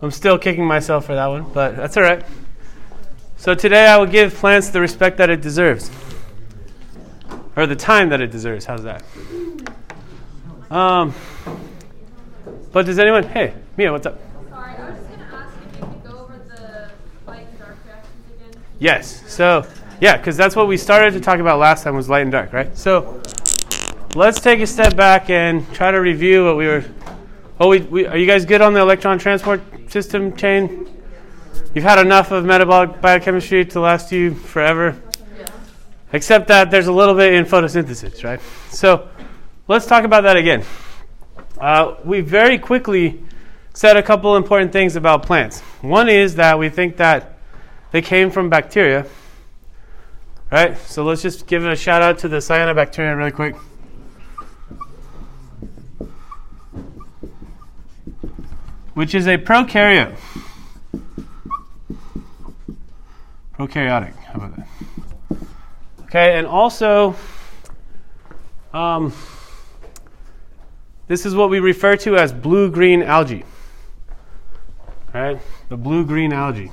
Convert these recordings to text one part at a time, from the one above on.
I'm still kicking myself for that one, but that's all right. So today I will give plants the respect that it deserves, or the time that it deserves. How's that? Um, but does anyone? Hey, Mia, what's up? Sorry, I was just going to ask if you could go over the light and dark reactions again. Yes. So yeah, because that's what we started to talk about last time was light and dark, right? So let's take a step back and try to review what we were. Oh, we, we, are you guys good on the electron transport system chain? You've had enough of metabolic biochemistry to last you forever. Except that there's a little bit in photosynthesis, right? So let's talk about that again. Uh, we very quickly said a couple important things about plants. One is that we think that they came from bacteria, right? So let's just give a shout out to the cyanobacteria really quick. Which is a prokaryote. Prokaryotic. How about that? Okay, and also, um, this is what we refer to as blue green algae. Right, the blue green algae.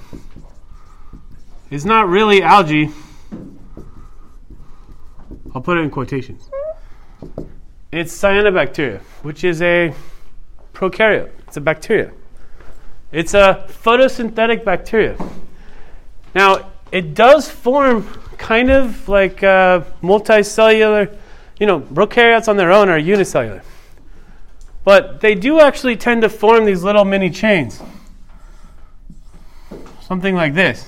It's not really algae. I'll put it in quotations. It's cyanobacteria, which is a prokaryote. It's a bacteria. It's a photosynthetic bacteria. Now, it does form kind of like uh, multicellular, you know, prokaryotes on their own are unicellular. But they do actually tend to form these little mini chains. Something like this.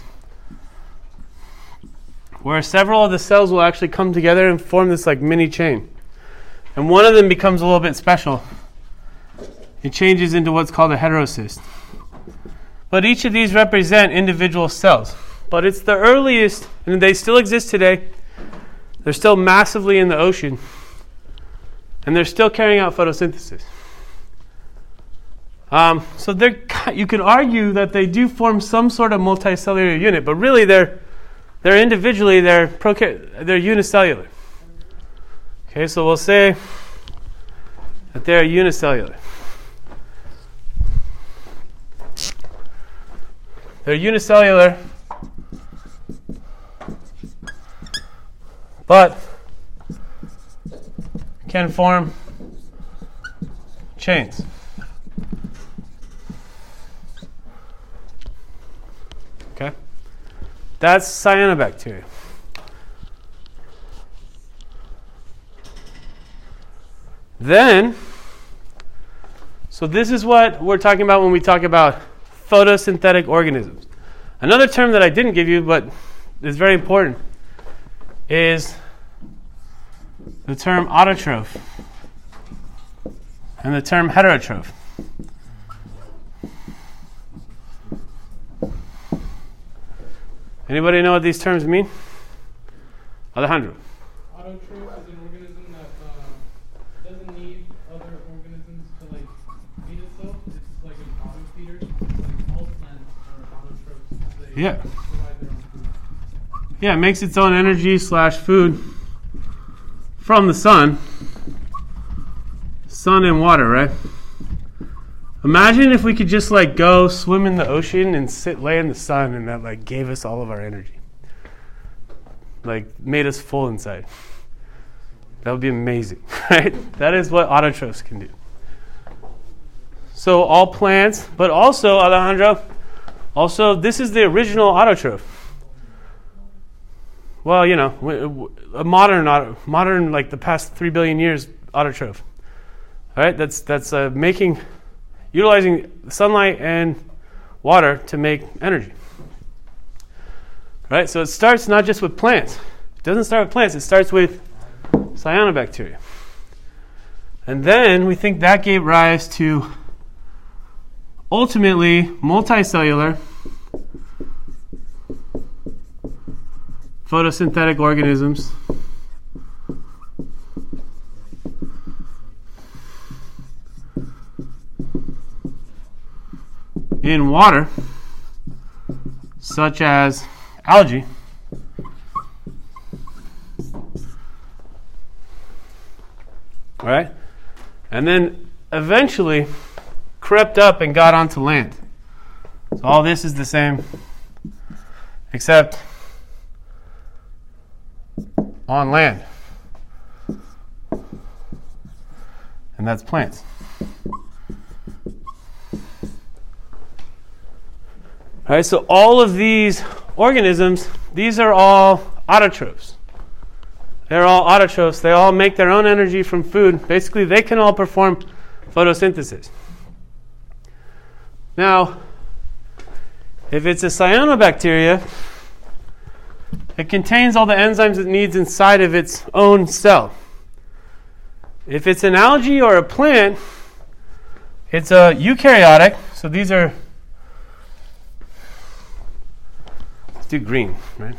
Where several of the cells will actually come together and form this like mini chain. And one of them becomes a little bit special. It changes into what's called a heterocyst. But each of these represent individual cells but it's the earliest, and they still exist today. They're still massively in the ocean, and they're still carrying out photosynthesis. Um, so you could argue that they do form some sort of multicellular unit, but really they're, they're individually, they're, they're unicellular. Okay, so we'll say that they're unicellular. They're unicellular but can form chains. Okay? That's cyanobacteria. Then, so this is what we're talking about when we talk about photosynthetic organisms. Another term that I didn't give you, but is very important is the term autotroph and the term heterotroph. Anybody know what these terms mean? Alejandro. Autotroph is an organism that uh, doesn't need other organisms to like feed itself. It's like an auto feeder. Like all plants are autotrophs. They Yeah. Yeah, it makes its own energy slash food from the sun. Sun and water, right? Imagine if we could just like go swim in the ocean and sit lay in the sun and that like gave us all of our energy. Like made us full inside. That would be amazing, right? That is what autotrophs can do. So all plants, but also Alejandro, also this is the original autotroph well, you know, a modern, modern, like the past three billion years, autotroph. All right, that's that's uh, making, utilizing sunlight and water to make energy. All right, so it starts not just with plants. It doesn't start with plants. It starts with cyanobacteria, and then we think that gave rise to ultimately multicellular photosynthetic organisms in water, such as algae, right? And then eventually crept up and got onto land. So all this is the same, except on land. And that's plants. All right, so all of these organisms, these are all autotrophs. They're all autotrophs. They all make their own energy from food. Basically, they can all perform photosynthesis. Now, if it's a cyanobacteria, it contains all the enzymes it needs inside of its own cell. If it's an algae or a plant, it's a eukaryotic. So these are let's do green, right?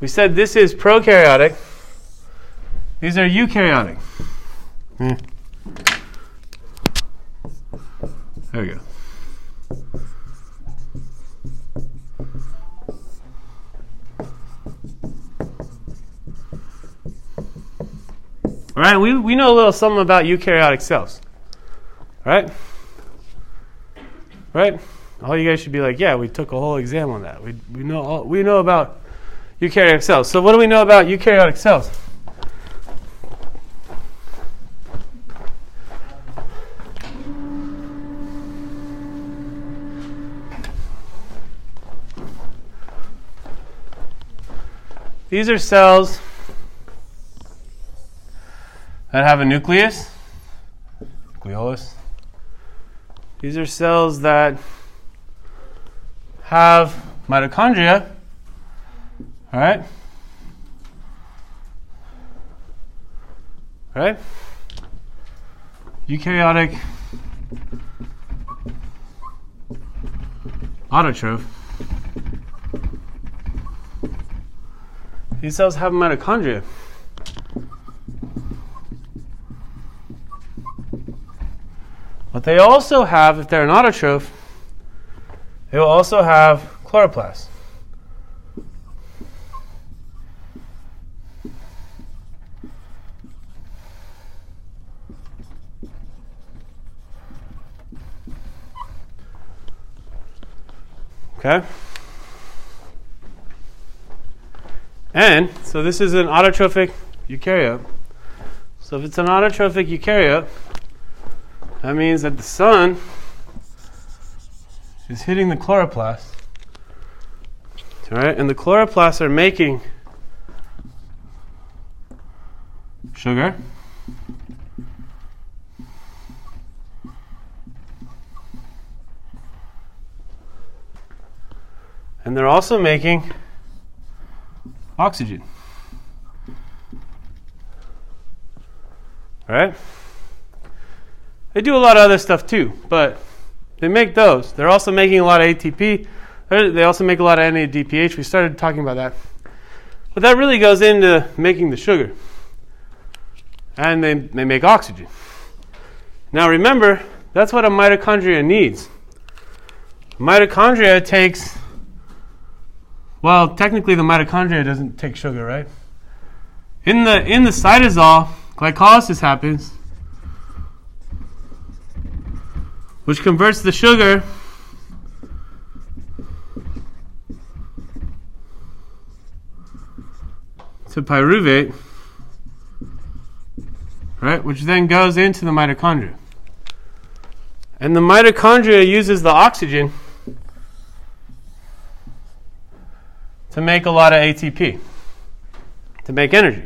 We said this is prokaryotic. These are eukaryotic. Hmm. There we go. All right, we, we know a little something about eukaryotic cells. Right? Right? All you guys should be like, yeah, we took a whole exam on that. We, we, know, all, we know about eukaryotic cells. So, what do we know about eukaryotic cells? These are cells that have a nucleus, nucleolus. These are cells that have mitochondria, all right? All right? Eukaryotic autotroph. These cells have mitochondria. But they also have, if they're an autotroph, they will also have chloroplasts. Okay? And so this is an autotrophic eukaryote. So if it's an autotrophic eukaryote, that means that the sun is hitting the chloroplast. All right, and the chloroplasts are making sugar. And they're also making oxygen. All right? They do a lot of other stuff too, but they make those. They're also making a lot of ATP. They also make a lot of NADPH. We started talking about that. But that really goes into making the sugar. And they, they make oxygen. Now remember, that's what a mitochondria needs. Mitochondria takes, well, technically the mitochondria doesn't take sugar, right? In the, in the cytosol, glycolysis happens which converts the sugar to pyruvate, right, which then goes into the mitochondria. And the mitochondria uses the oxygen to make a lot of ATP, to make energy.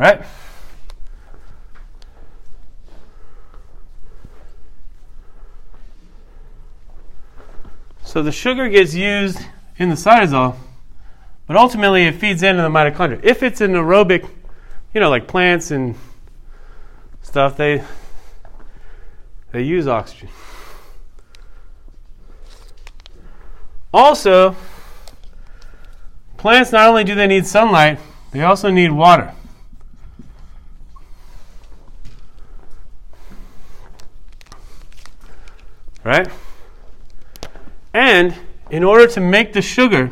Right? So the sugar gets used in the cytosol, but ultimately it feeds into the mitochondria. If it's an aerobic, you know, like plants and stuff, they they use oxygen. Also, plants not only do they need sunlight, they also need water. Right? And in order to make the sugar,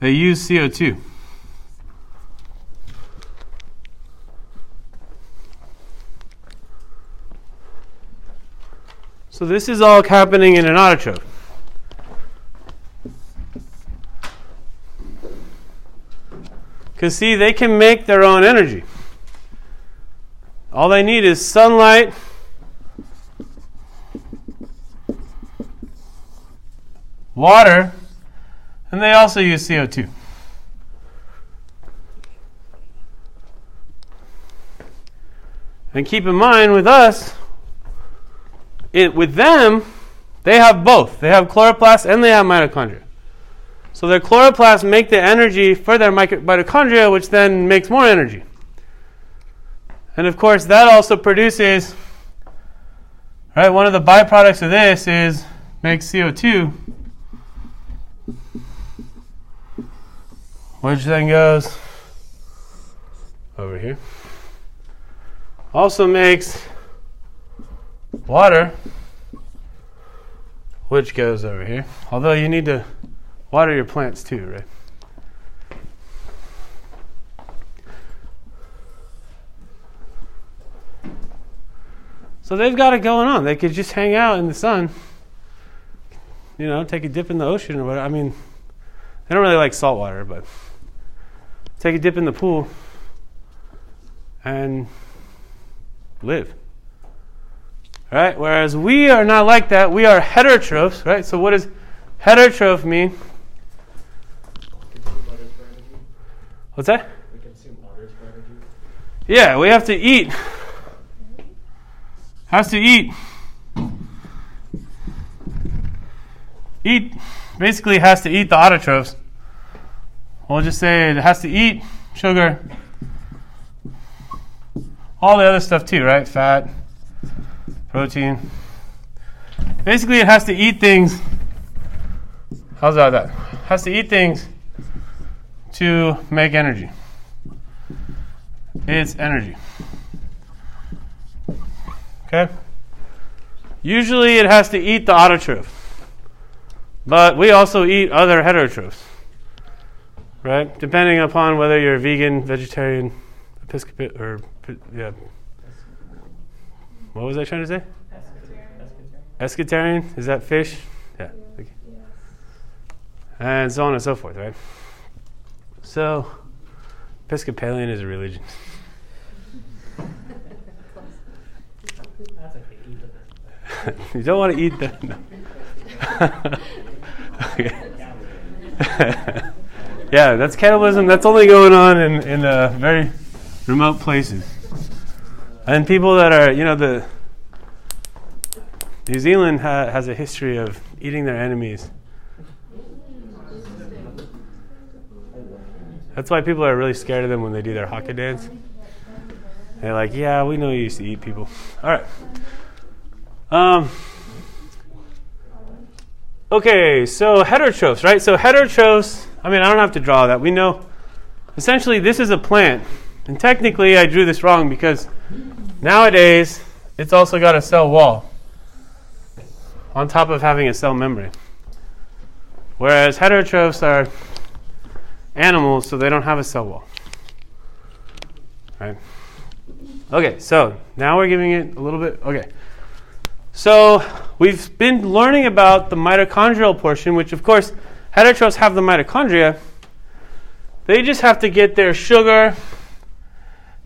they use CO2. So this is all happening in an autotroph. Because, see, they can make their own energy. All they need is sunlight Water, and they also use CO2. And keep in mind with us, it, with them, they have both. They have chloroplasts and they have mitochondria. So their chloroplasts make the energy for their mitochondria, which then makes more energy. And of course, that also produces, right? One of the byproducts of this is makes CO2, which then goes over here. Also makes water, which goes over here. Although you need to water your plants too, right? So they've got it going on. They could just hang out in the sun, you know, take a dip in the ocean or whatever. I mean, they don't really like salt water, but take a dip in the pool and live. Right? Whereas we are not like that. We are heterotrophs, right? So what does heterotroph mean? What's that? We. Yeah, we have to eat. Has to eat. Eat basically has to eat the autotrophs. We'll just say it has to eat sugar. All the other stuff too, right? Fat, protein. Basically, it has to eat things. How's that? That has to eat things to make energy. It's energy. Okay? Usually it has to eat the autotroph. But we also eat other heterotrophs. Right? Depending upon whether you're vegan, vegetarian, episcopal, or, yeah. What was I trying to say? Escatarian? Is that fish? Yeah. Okay. And so on and so forth, right? So, Episcopalian is a religion. You don't want to eat that. No. okay. yeah, that's cannibalism. That's only going on in, in uh, very remote places. And people that are, you know, the. New Zealand ha- has a history of eating their enemies. That's why people are really scared of them when they do their haka dance. They're like, yeah, we know you used to eat people. All right. Um, okay, so heterotrophs, right? So heterotrophs, I mean, I don't have to draw that. We know essentially this is a plant. And technically, I drew this wrong because nowadays it's also got a cell wall on top of having a cell membrane. Whereas heterotrophs are animals, so they don't have a cell wall. Right? Okay, so now we're giving it a little bit. Okay. So we've been learning about the mitochondrial portion, which of course heterotrophs have the mitochondria. They just have to get their sugar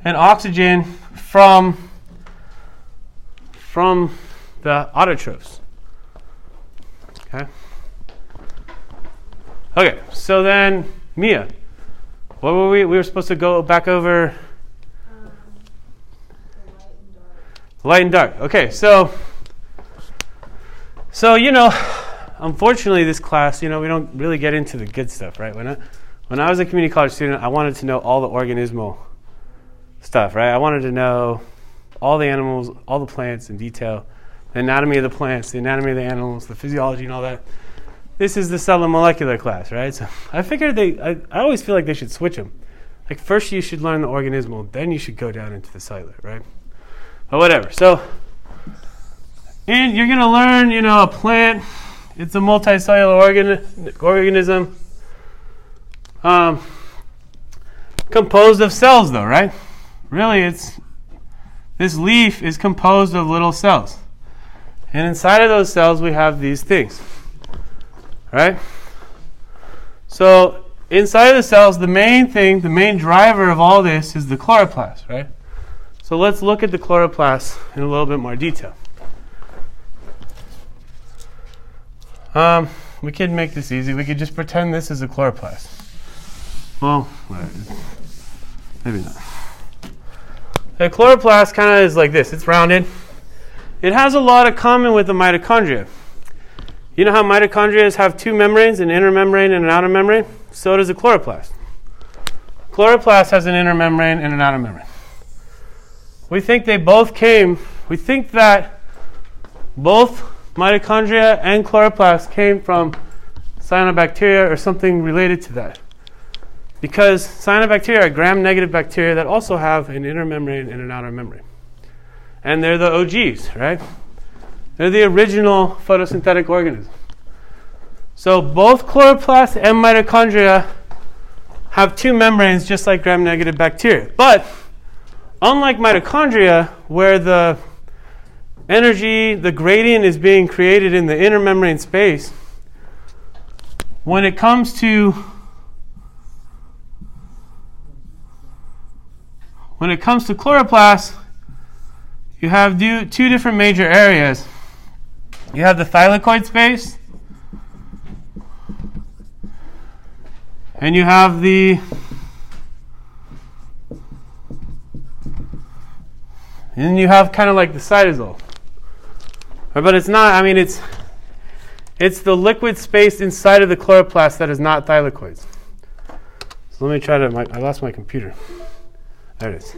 and oxygen from from the autotrophs. Okay. Okay, so then Mia, what were we? We were supposed to go back over light and dark. Okay, so so you know, unfortunately, this class, you know, we don't really get into the good stuff, right? When I when I was a community college student, I wanted to know all the organismal stuff, right? I wanted to know all the animals, all the plants in detail, the anatomy of the plants, the anatomy of the animals, the physiology, and all that. This is the cell and molecular class, right? So I figured they, I, I always feel like they should switch them. Like first you should learn the organismal, then you should go down into the cellular, right? But whatever. So, and you're gonna learn, you know, a plant. It's a multicellular organ, organism. Um, composed of cells, though, right? Really, it's this leaf is composed of little cells. And inside of those cells, we have these things. Right? So, inside of the cells, the main thing, the main driver of all this is the chloroplast, right? So, let's look at the chloroplast in a little bit more detail. Um, we could make this easy. We could just pretend this is a chloroplast. Well, maybe not. The chloroplast kind of is like this. It's rounded. It has a lot of common with the mitochondria. You know how mitochondria have two membranes, an inner membrane and an outer membrane? So does a chloroplast. Chloroplast has an inner membrane and an outer membrane. We think they both came, we think that both mitochondria and chloroplasts came from cyanobacteria or something related to that. Because cyanobacteria are gram negative bacteria that also have an inner membrane and an outer membrane. And they're the OGs, right? They're the original photosynthetic organism. So both chloroplasts and mitochondria have two membranes just like gram negative bacteria. But unlike mitochondria, where the energy, the gradient is being created in the inner membrane space, when it comes to when it comes to chloroplasts, you have two different major areas. You have the thylakoid space, and you have the and you have kind of like the cytosol. But it's not, I mean, it's it's the liquid space inside of the chloroplast that is not thylakoids. So let me try to, my, I lost my computer. There it is.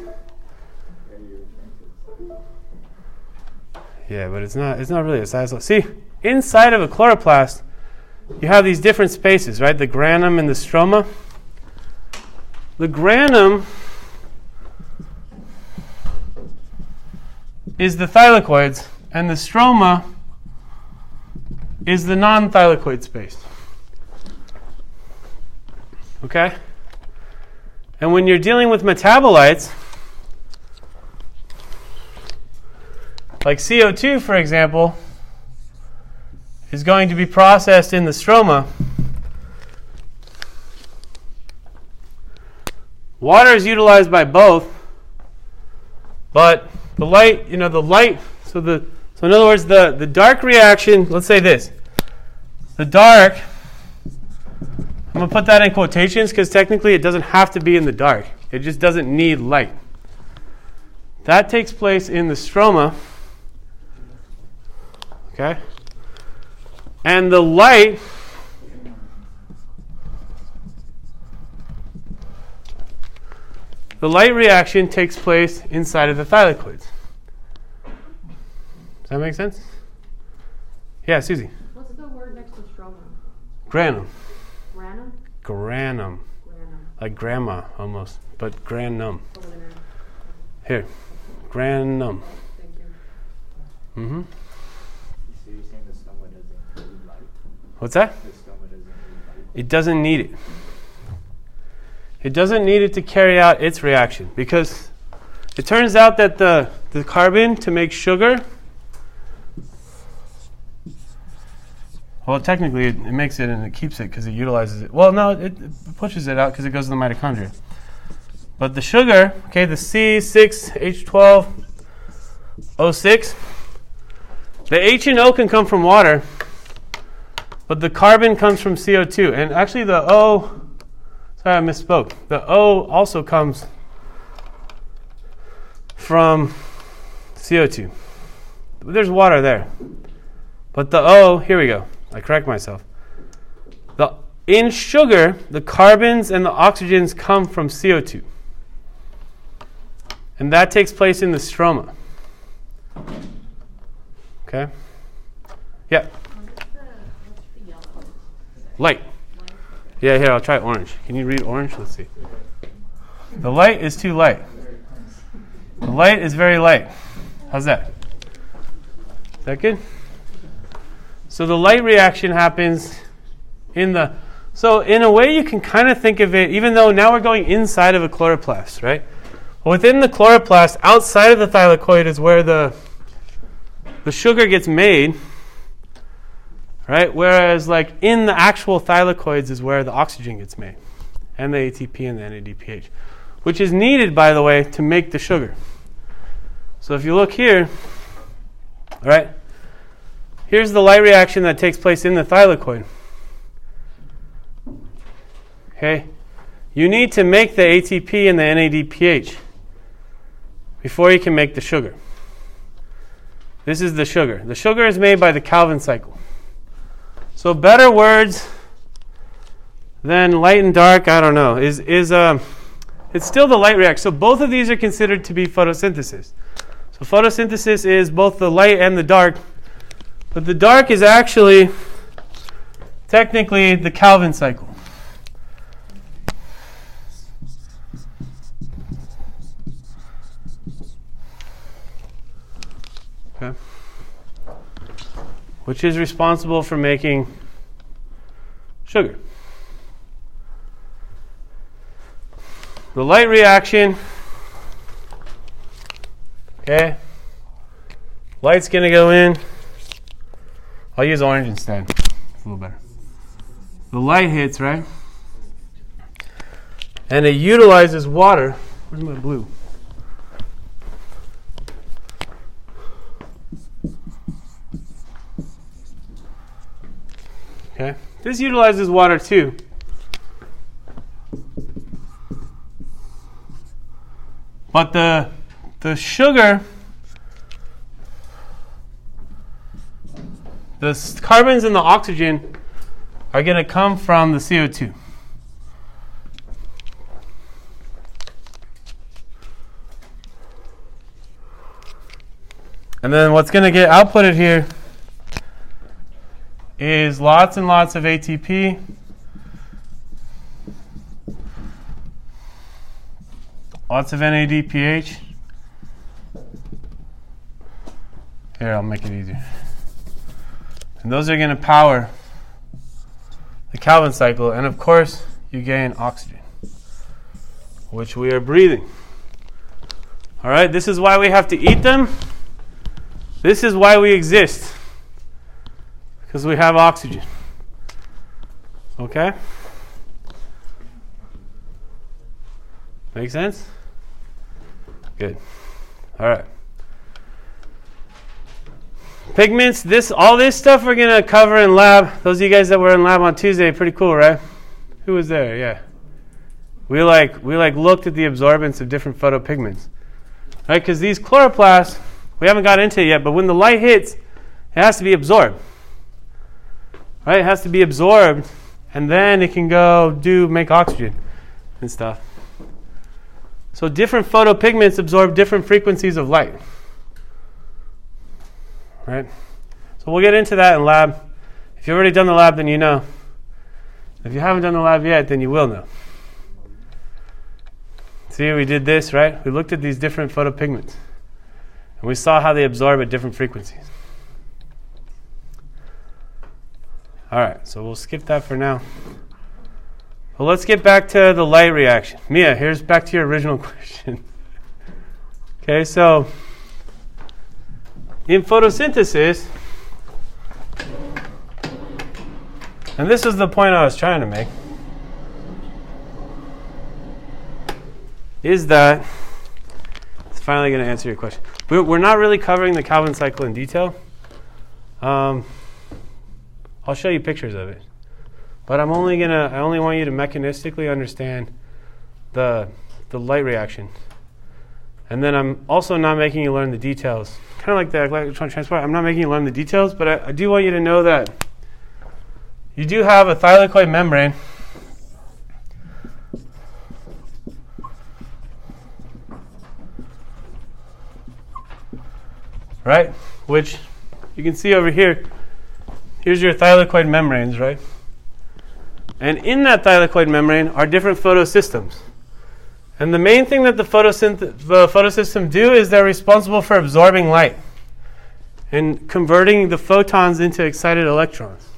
Yeah, but it's not, it's not really a cytosol. See, inside of a chloroplast, you have these different spaces, right? The granum and the stroma. The granum is the thylakoids, and the stroma is the non thylakoid space. Okay? And when you're dealing with metabolites, like CO2, for example, is going to be processed in the stroma. Water is utilized by both, but the light, you know, the light, so the so in other words, the, the dark reaction, let's say this. The dark, I'm going to put that in quotations because technically it doesn't have to be in the dark. It just doesn't need light. That takes place in the stroma. Okay? And the light the light reaction takes place inside of the thylakoids. Does that make sense? Yeah, Susie. What's the word next to stroma? Granum. Granum? Granum. Granum. Like grandma almost, but granum. Here. Granum. Mm-hmm. So you're saying the stoma doesn't need light? What's that? The stoma doesn't need light? It doesn't need it. It doesn't need it to carry out its reaction because it turns out that the, the carbon to make sugar, well, technically it, it makes it and it keeps it because it utilizes it. Well, no, it, it pushes it out because it goes to the mitochondria. But the sugar, okay, the C6H12O6, the H and O can come from water, but the carbon comes from CO2. And actually, the O, sorry, I misspoke. The O also comes from CO2. There's water there. But the O, here we go. I correct myself. The, in sugar, the carbons and the oxygens come from CO2. And that takes place in the stroma. Okay? Yeah. Light. Yeah, here, I'll try orange. Can you read orange? Let's see. The light is too light. The light is very light. How's that? Is that good? So the light reaction happens in the. So, in a way, you can kind of think of it, even though now we're going inside of a chloroplast, right? Within the chloroplast, outside of the thylakoid, is where the the sugar gets made, right? Whereas, like in the actual thylakoids is where the oxygen gets made, and the ATP and the NADPH, which is needed, by the way, to make the sugar. So if you look here, all right, here's the light reaction that takes place in the thylakoid. Okay, you need to make the ATP and the NADPH before you can make the sugar. This is the sugar. The sugar is made by the Calvin cycle. So better words than light and dark, I don't know, is, is um, it's still the light reaction. So both of these are considered to be photosynthesis. So photosynthesis is both the light and the dark. But the dark is actually technically the Calvin cycle. Okay. Which is responsible for making sugar. The light reaction, okay, light's going to go in. I'll use orange instead. It's a little better. The light hits, right? And it utilizes water. Where's my blue? Okay. This utilizes water too. But the the sugar the carbons and the oxygen are going to come from the CO2. And then what's going to get outputted here is lots and lots of ATP. Lots of NADPH. Here, I'll make it easier. And those are going to power the Calvin cycle. And of course, you gain oxygen, which we are breathing. All right, this is why we have to eat them. This is why we exist because we have oxygen. Okay? Make sense? Good. All right. Pigments, this all this stuff we're gonna cover in lab. Those of you guys that were in lab on Tuesday, pretty cool, right? Who was there? Yeah. We like we like looked at the absorbance of different photopigments. Right? Because these chloroplasts, we haven't got into it yet, but when the light hits, it has to be absorbed right? It has to be absorbed, and then it can go do make oxygen and stuff. So different photopigments absorb different frequencies of light, right? So we'll get into that in lab. If you've already done the lab, then you know. If you haven't done the lab yet, then you will know. See, we did this, right? We looked at these different photopigments, and we saw how they absorb at different frequencies. All right, so we'll skip that for now. Well, let's get back to the light reaction. Mia, here's back to your original question. okay, so in photosynthesis, and this is the point I was trying to make, is that it's finally going to answer your question. We're, we're not really covering the Calvin cycle in detail. Um, I'll show you pictures of it. But I'm only gonna I only want you to mechanistically understand the the light reaction. And then I'm also not making you learn the details. Kind of like the electron transport. I'm not making you learn the details, but I, I do want you to know that you do have a thylakoid membrane. Right? Which you can see over here here's your thylakoid membranes, right? And in that thylakoid membrane are different photosystems. And the main thing that the, photosynth- the photosystem do is they're responsible for absorbing light and converting the photons into excited electrons.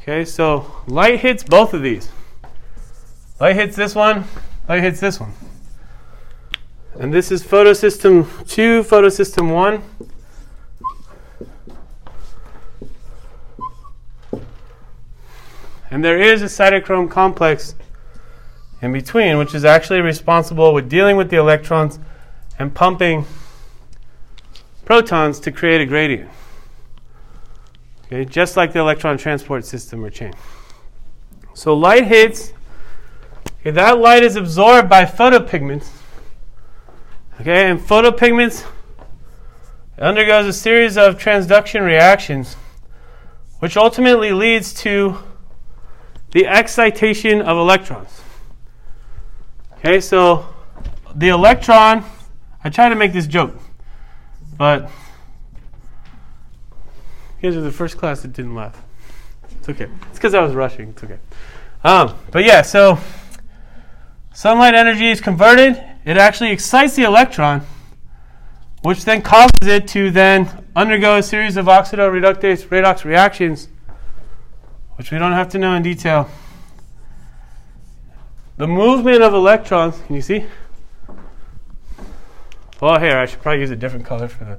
Okay, so light hits both of these. Light hits this one, light hits this one. And this is photosystem 2, photosystem 1. And there is a cytochrome complex in between, which is actually responsible with dealing with the electrons and pumping protons to create a gradient. Okay, just like the electron transport system or chain. So light hits, okay, that light is absorbed by photopigments. Okay, and photopigments undergoes a series of transduction reactions, which ultimately leads to the excitation of electrons. Okay, so the electron, I try to make this joke, but you guys are the first class that didn't laugh. It's okay. It's because I was rushing. It's okay. Um, but yeah, so sunlight energy is converted. It actually excites the electron, which then causes it to then undergo a series of oxidoreductase redox reactions, which we don't have to know in detail. The movement of electrons, can you see? Well, here, I should probably use a different color for the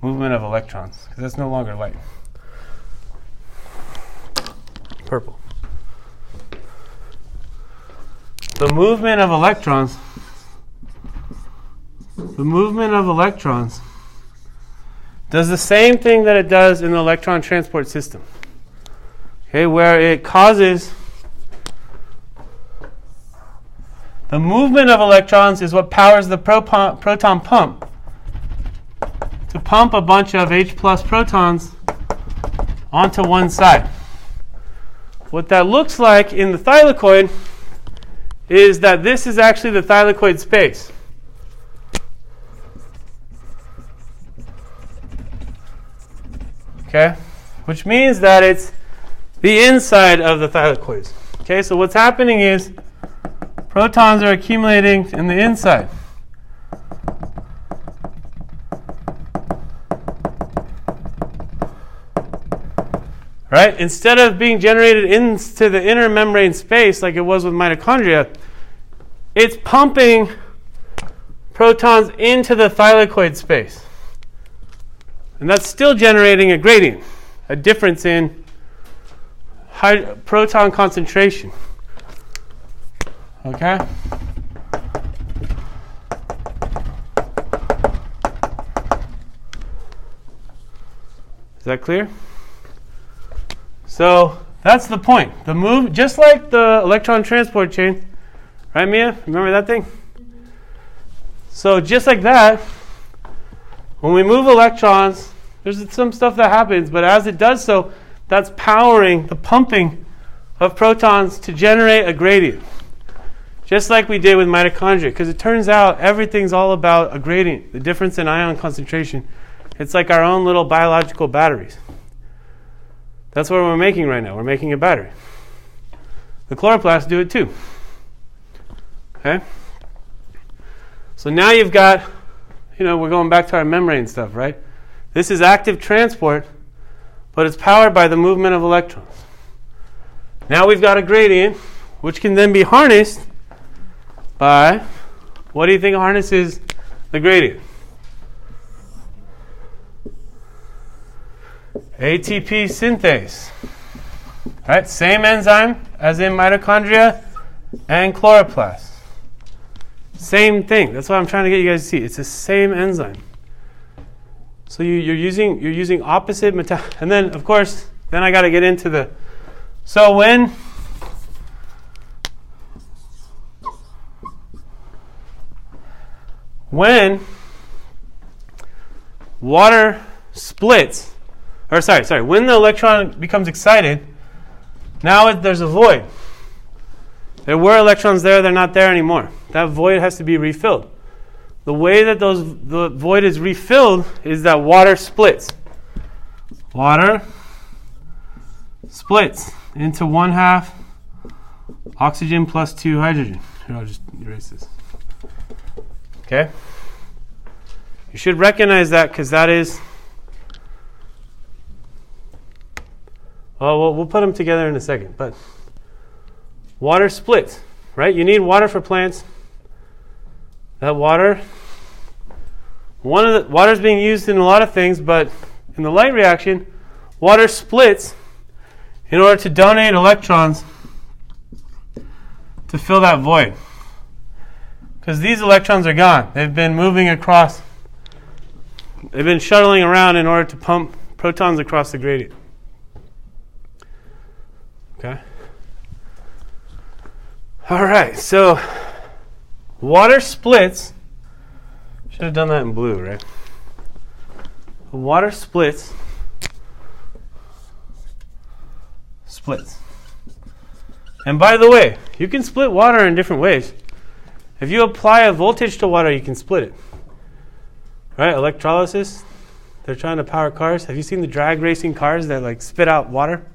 movement of electrons, because that's no longer light. Purple. The movement of electrons, the movement of electrons does the same thing that it does in the electron transport system. Okay, where it causes the movement of electrons is what powers the proton, pump to pump a bunch of H plus protons onto one side. What that looks like in the thylakoid is that this is actually the thylakoid space. Okay? Which means that it's the inside of the thylakoids. Okay, so what's happening is protons are accumulating in the inside. Right? Instead of being generated into the inner membrane space like it was with mitochondria, it's pumping protons into the thylakoid space. And that's still generating a gradient, a difference in proton concentration. Okay? Is that clear? So that's the point. The move, just like the electron transport chain, right, Mia? Remember that thing? So just like that, when we move electrons, there's some stuff that happens, but as it does so, that's powering the pumping of protons to generate a gradient. Just like we did with mitochondria, because it turns out everything's all about a gradient, the difference in ion concentration. It's like our own little biological batteries. That's what we're making right now. We're making a battery. The chloroplasts do it too. Okay? So now you've got, you know, we're going back to our membrane stuff, right? This is active transport, but it's powered by the movement of electrons. Now we've got a gradient, which can then be harnessed by what do you think harnesses the gradient? ATP synthase. Right? Same enzyme as in mitochondria and chloroplast. Same thing. That's what I'm trying to get you guys to see. It's the same enzyme. So you, are using you're using opposite meta and then of course then I got to get into the so when when water splits or sorry, sorry, when the electron becomes excited, now it, there's a void. There were electrons there, they're not there anymore. That void has to be refilled. The way that those the void is refilled is that water splits. Water splits into one half oxygen plus two hydrogen. Here, I'll just erase this. Okay? You should recognize that because that is well, we'll put them together in a second. But water splits, right? You need water for plants. That water, one of the water is being used in a lot of things, but in the light reaction, water splits in order to donate electrons to fill that void. Because these electrons are gone. They've been moving across, they've been shuttling around in order to pump protons across the gradient. Okay? All right, so water splits. Should have done that in blue, right? Water splits. Splits. And by the way, you can split water in different ways. If you apply a voltage to water, you can split it. Right? Electrolysis. They're trying to power cars. Have you seen the drag racing cars that like spit out water?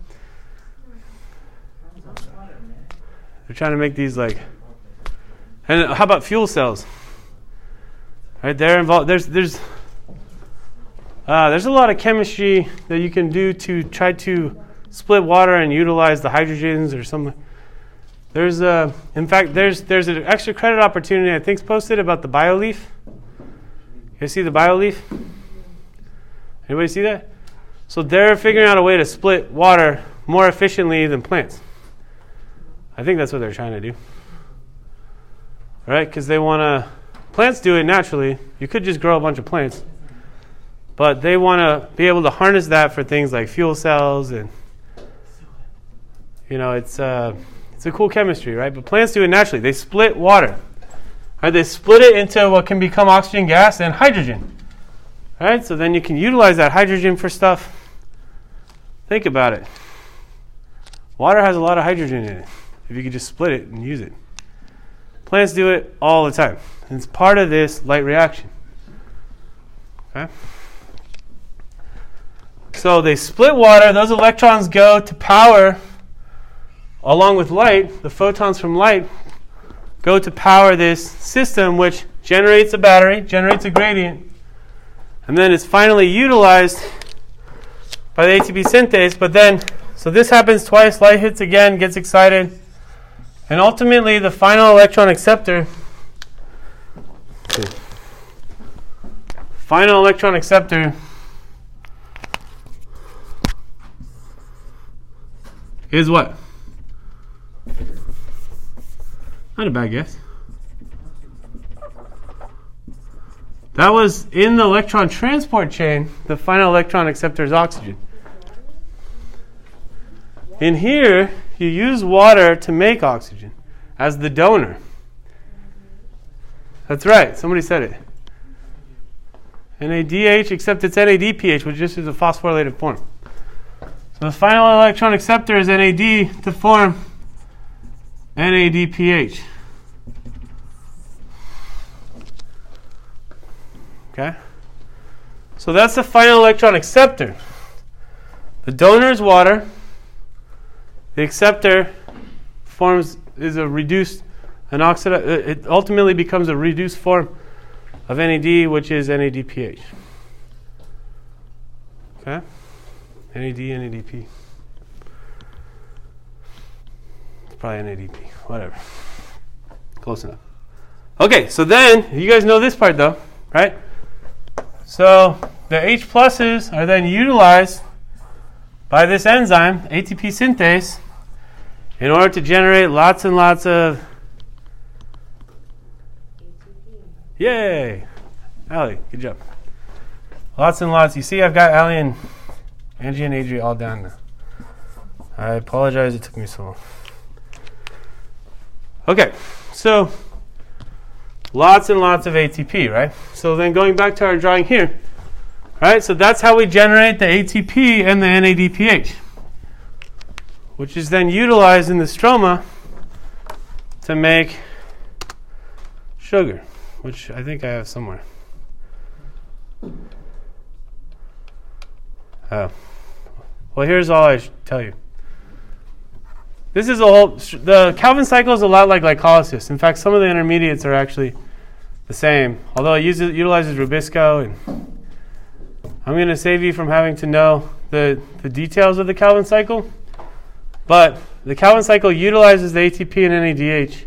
They're trying to make these like. And how about fuel cells? Right, they're involved. There's there's uh, there's a lot of chemistry that you can do to try to split water and utilize the hydrogens or something. There's a, in fact, there's there's an extra credit opportunity I think's posted about the BioLeaf. You see the BioLeaf? Anybody see that? So they're figuring out a way to split water more efficiently than plants. I think that's what they're trying to do. Right? Because they want to. Plants do it naturally. You could just grow a bunch of plants. But they want to be able to harness that for things like fuel cells and. You know, it's, uh, it's a cool chemistry, right? But plants do it naturally. They split water. Right? They split it into what can become oxygen gas and hydrogen. Right? So then you can utilize that hydrogen for stuff. Think about it. Water has a lot of hydrogen in it if you could just split it and use it. Plants do it all the time. It's part of this light reaction. Okay? So they split water, those electrons go to power along with light, the photons from light go to power this system which generates a battery, generates a gradient, and then it's finally utilized by the ATP synthase, but then so this happens twice, light hits again, gets excited, and ultimately, the final electron acceptor, final electron acceptor is what? Not a bad guess. That was in the electron transport chain, the final electron acceptor is oxygen. In here, you use water to make oxygen as the donor. That's right, somebody said it. NADH, except it's NADPH, which just is a phosphorylated form. So the final electron acceptor is NAD to form NADPH. Okay? So that's the final electron acceptor. The donor is water. The acceptor forms is a reduced an oxida- uh, it ultimately becomes a reduced form of NAD, which is NADPH. Okay? NAD, NADP. Probably NADP, whatever. Close enough. Okay, so then you guys know this part though, right? So the H pluses are then utilized by this enzyme, ATP synthase, in order to generate lots and lots of. Yay! Allie, good job. Lots and lots. You see, I've got Allie and Angie and Adri all down now. I apologize it took me so long. Okay, so lots and lots of ATP, right? So then going back to our drawing here, right? So that's how we generate the ATP and the NADPH, which is then utilized in the stroma to make sugar, which I think I have somewhere. Oh. Well, here's all I tell you. This is a whole. The Calvin cycle is a lot like glycolysis. In fact, some of the intermediates are actually the same, although it uses, utilizes Rubisco. And I'm going to save you from having to know the, the details of the Calvin cycle. But the Calvin cycle utilizes the ATP and NADH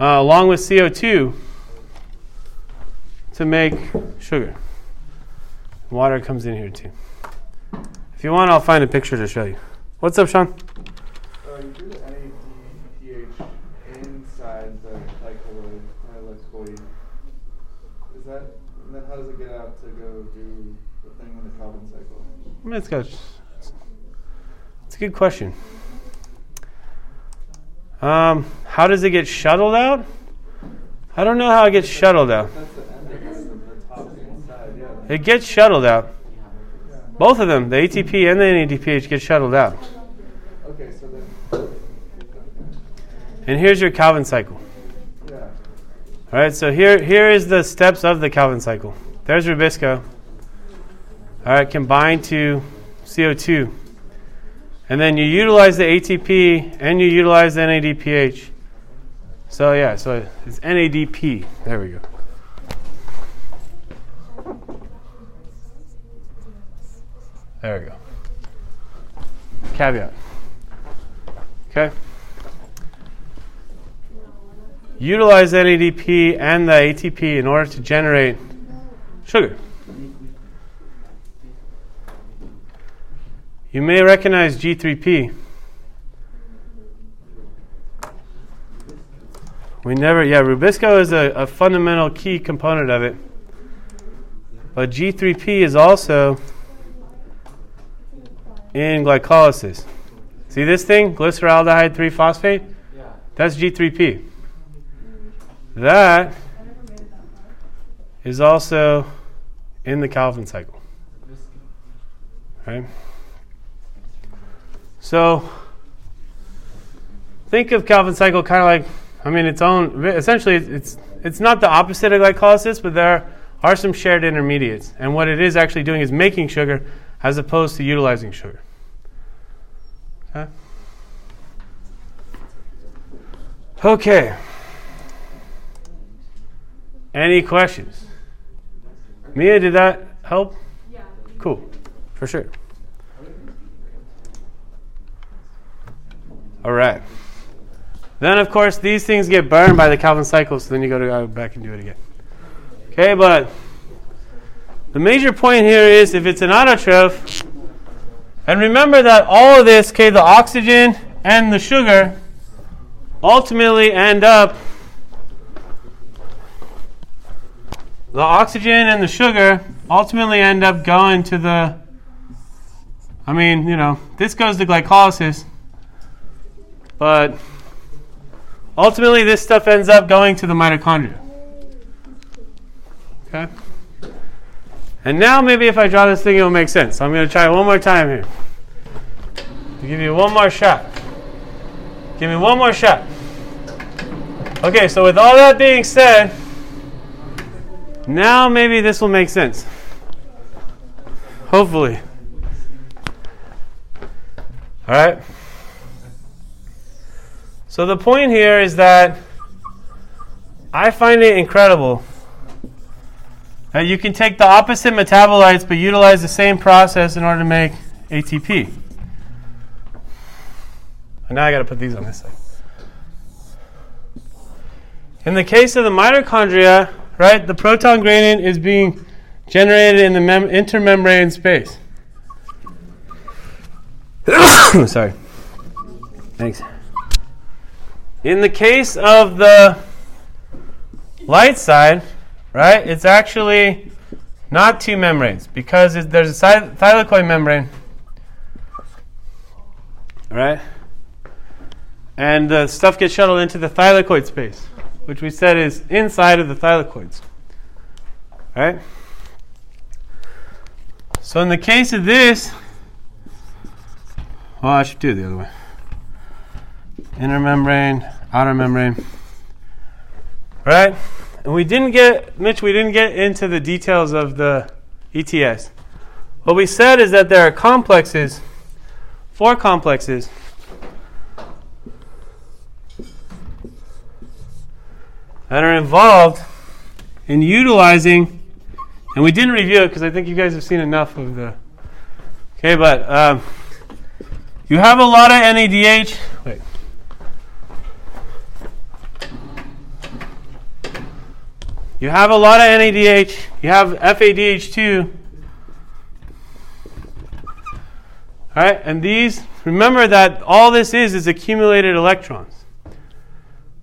uh, along with CO2 to make sugar. Water comes in here too. If you want, I'll find a picture to show you. What's up, Sean? Uh, you do the NADPH inside the glycoloid, glycoid. Is that, and then how does it get out to go do the thing in the Calvin cycle? I mean, it's got. It's a good question. Um, how does it get shuttled out? I don't know how it gets shuttled out. That's the end of it, the, the top inside, yeah. It gets shuttled out. Both of them, the ATP and the NADPH, get shuttled out. Okay, And here's your Calvin cycle. yeah. All right, so here here is the steps of the Calvin cycle. There's Rubisco. All right, combined to CO2. And then you utilize the ATP and you utilize the NADPH. So yeah, so it's NADP. There we go. There we go. Caveat. Okay. Utilize NADP and the ATP in order to generate sugar. You may recognize G3P. We never, yeah, Rubisco is a, a fundamental key component of it. But G3P is also in glycolysis. See this thing? Glyceraldehyde 3 phosphate? That's G3P. That is also in the Calvin cycle. Right? So think of Calvin cycle kind of like, I mean, its own. Essentially, it's it's not the opposite of glycolysis, but there are some shared intermediates, and what it is actually doing is making sugar as opposed to utilizing sugar. Okay. Okay. Any questions? Mia, did that help? Yeah. Cool, for sure. All right. Then, of course, these things get burned by the Calvin cycle, so then you got to go back and do it again. Okay, but the major point here is if it's an autotroph, and remember that all of this, okay, the oxygen and the sugar, ultimately end up the oxygen and the sugar ultimately end up going to the I mean, you know, this goes to glycolysis, but ultimately this stuff ends up going to the mitochondria. Okay? And now maybe if I draw this thing, it'll make sense. So I'm going to try one more time here. Give you one more shot. Give me one more shot. Okay, so with all that being said, now maybe this will make sense. Hopefully. All right. So the point here is that I find it incredible that you can take the opposite metabolites but utilize the same process in order to make ATP. And now I got to put these on this side. In the case of the mitochondria, right, the proton gradient is being generated in the mem- intermembrane space. Sorry. Thanks. In the case of the light side, right, it's actually not two membranes because it, there's a thylakoid membrane, right? And the stuff gets shuttled into the thylakoid space, which we said is inside of the thylakoids, right? So in the case of this, well, I should do it the other way. Inner membrane, outer membrane. Right? And we didn't get, Mitch, we didn't get into the details of the ETS. What we said is that there are complexes, four complexes, that are involved in utilizing, and we didn't review it because I think you guys have seen enough of the. Okay, but um, you have a lot of NADH. Wait. You have a lot of NADH. You have FADH2. All right, and these, remember that all this is is accumulated electrons.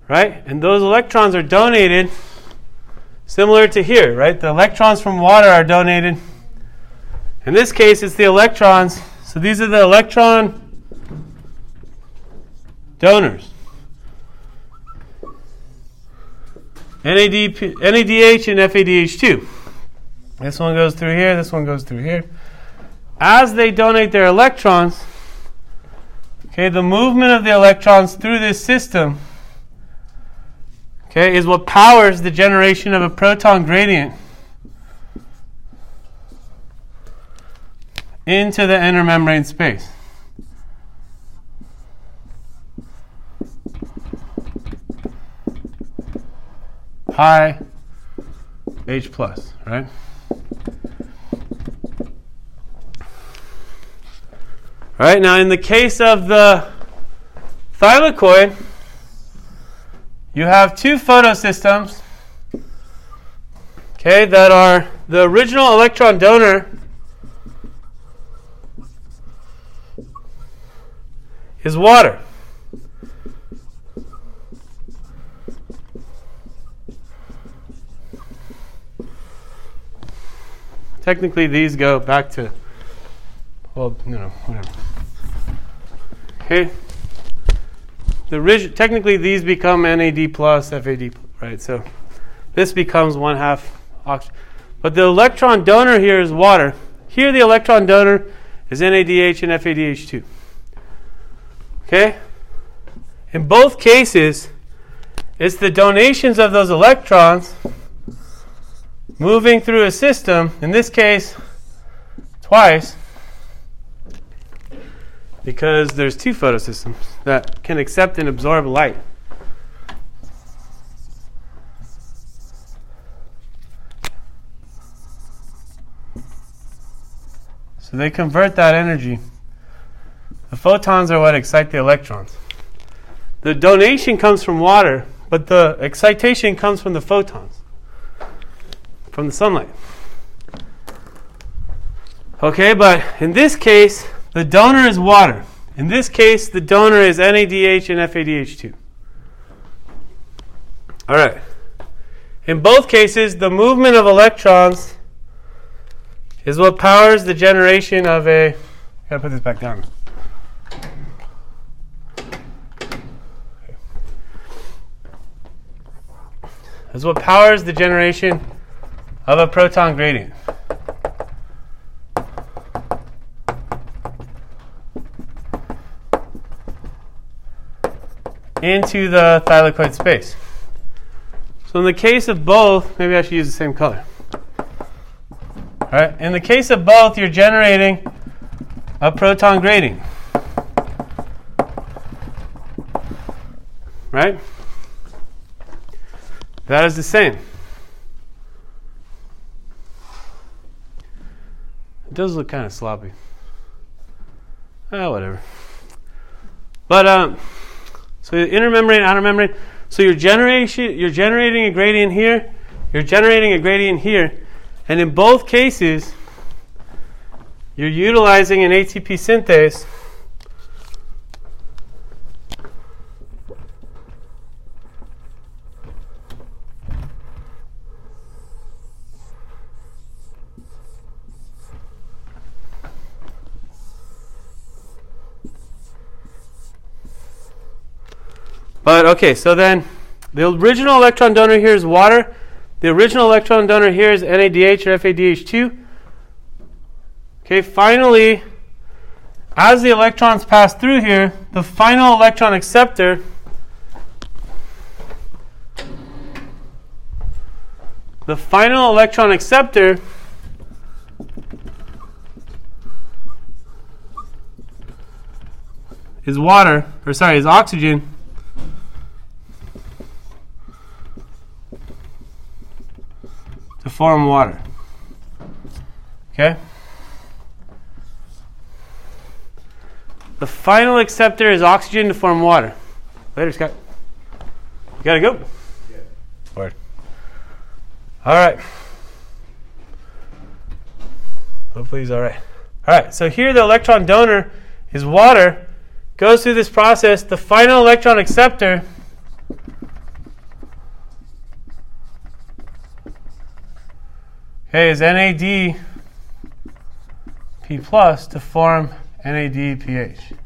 Right? And those electrons are donated similar to here, right? The electrons from water are donated. In this case, it's the electrons. So these are the electron donors. NAD, NADH and FADH2. This one goes through here, this one goes through here. As they donate their electrons, okay, the movement of the electrons through this system okay, is what powers the generation of a proton gradient into the inner membrane space. Pi H plus, right? All right, now in the case of the thylakoid, you have two photosystems, okay, that are the original electron donor is water. Technically, these go back to, well, you know, whatever. Okay. The technically, these become NAD plus FAD, right? So this becomes one half oxygen. But the electron donor here is water. Here, the electron donor is NADH and FADH2. Okay? In both cases, it's the donations of those electrons moving through a system, in this case, twice, because there's two photosystems that can accept and absorb light. So they convert that energy. The photons are what excite the electrons. The donation comes from water, but the excitation comes from the photons, from the sunlight. Okay, but in this case, the donor is water. In this case, the donor is NADH and FADH2. All right. In both cases, the movement of electrons is what powers the generation of a. I gotta put this back down. Is what powers the generation of a proton gradient. Into the thylakoid space. So in the case of both, maybe I should use the same color. All right. In the case of both, you're generating a proton gradient. Right? That is the same. It does look kind of sloppy. Ah, whatever. But um, so inner membrane, outer membrane. So you're generation, you're generating a gradient here. You're generating a gradient here, and in both cases, you're utilizing an ATP synthase. But okay, so then the original electron donor here is water. The original electron donor here is NADH or FADH2. Okay, finally, as the electrons pass through here, the final electron acceptor the final electron acceptor is water, or sorry, is oxygen. To form water. Okay? The final acceptor is oxygen to form water. Later, Scott. You gotta go. Yeah. Word. All right. Hopefully he's all right. All right. So here the electron donor is water, goes through this process. The final electron acceptor okay, is NAD P plus to form NADPH.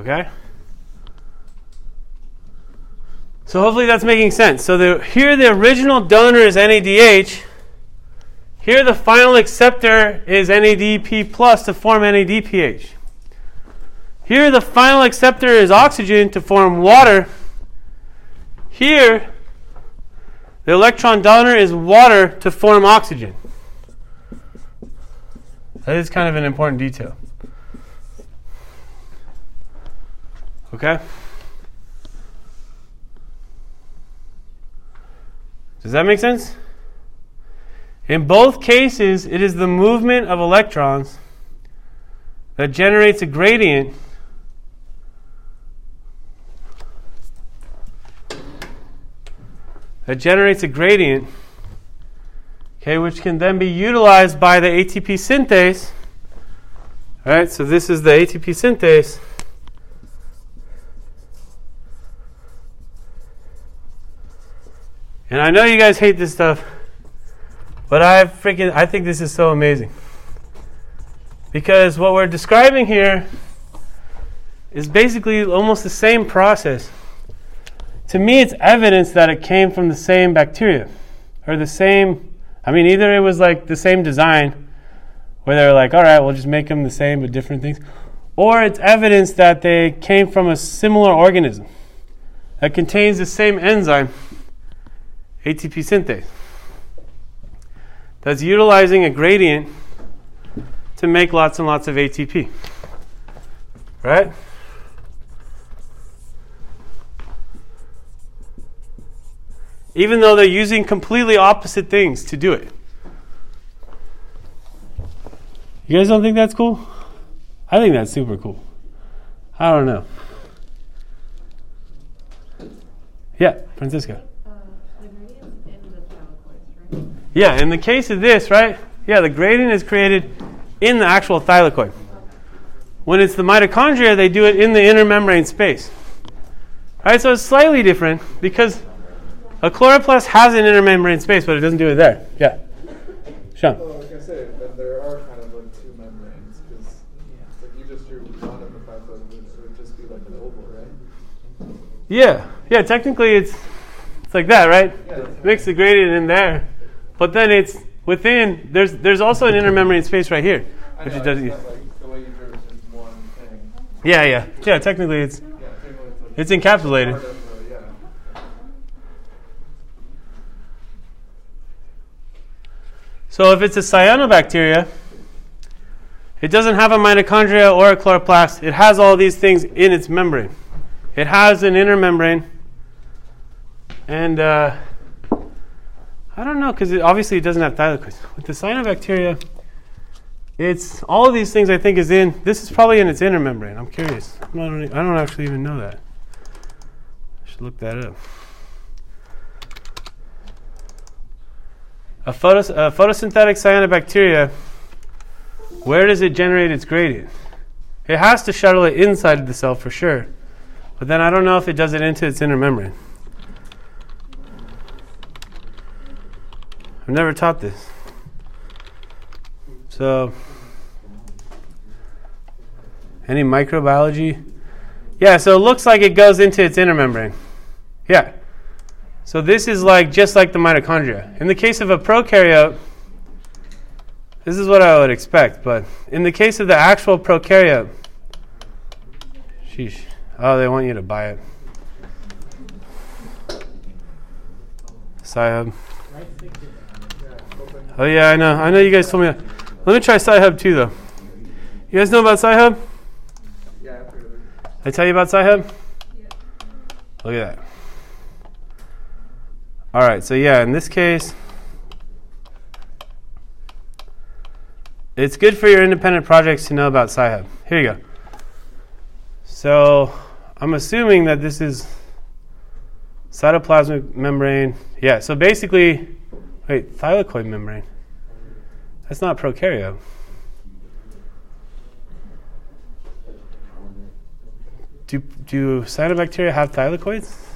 Okay? So hopefully that's making sense. So the, here the original donor is NADH. Here the final acceptor is NADP plus to form NADPH. Here the final acceptor is oxygen to form water. Here the electron donor is water to form oxygen. That is kind of an important detail. Okay? Does that make sense? In both cases, it is the movement of electrons that generates a gradient that generates a gradient okay which can then be utilized by the ATP synthase all right so this is the ATP synthase And I know you guys hate this stuff, but I freaking I think this is so amazing. Because what we're describing here is basically almost the same process. To me, it's evidence that it came from the same bacteria or the same. I mean, either it was like the same design, where they're like, all right, we'll just make them the same but different things, or it's evidence that they came from a similar organism that contains the same enzyme ATP synthase. That's utilizing a gradient to make lots and lots of ATP. Right? Even though they're using completely opposite things to do it. You guys don't think that's cool? I think that's super cool. I don't know. Yeah, Francisco. Yeah, in the case of this, right? Yeah, the gradient is created in the actual thylakoid. When it's the mitochondria, they do it in the inner membrane space. All right, so it's slightly different because a chloroplast has an inner membrane space, but it doesn't do it there. Yeah. Sean. Well, like I say, then there are kind of like two membranes because like you just drew one of the five it would just be like an oval, right? Yeah, yeah. Technically, it's it's like that, right? Yeah. Mix the gradient in there, but then it's within. There's there's also an inner membrane space right here, I which know, it doesn't. like the way you drew it is one thing. Yeah, yeah, yeah. Technically, it's Yeah, technically it's it's encapsulated. part of the- yeah. So if it's a cyanobacteria, it doesn't have a mitochondria or a chloroplast. It has all these things in its membrane. It has an inner membrane, and uh, I don't know because obviously it doesn't have thylakoids. With the cyanobacteria, it's all of these things. I think is in. This is probably in its inner membrane. I'm curious. I don't, I don't actually even know that. I should look that up. A, photos- a photosynthetic cyanobacteria, where does it generate its gradient? It has to shuttle it inside of the cell for sure. But then I don't know if it does it into its inner membrane. I've never taught this. So, any microbiology? Yeah, so it looks like it goes into its inner membrane. Yeah. So this is like just like the mitochondria. In the case of a prokaryote, this is what I would expect, but in the case of the actual prokaryote, sheesh. Oh, they want you to buy it. Sci-Hub. Oh yeah, I know. I know you guys told me. That. Let me try Sci-Hub too, though. You guys know about Sci-Hub? Yeah, I've heard of it. I tell you about Sci-Hub? Look at that. All right, so yeah, in this case, it's good for your independent projects to know about Sci-Hub. Here you go. So I'm assuming that this is cytoplasmic membrane. Yeah, so basically, Wait, thylakoid membrane. That's not prokaryote. Do, do cyanobacteria have thylakoids?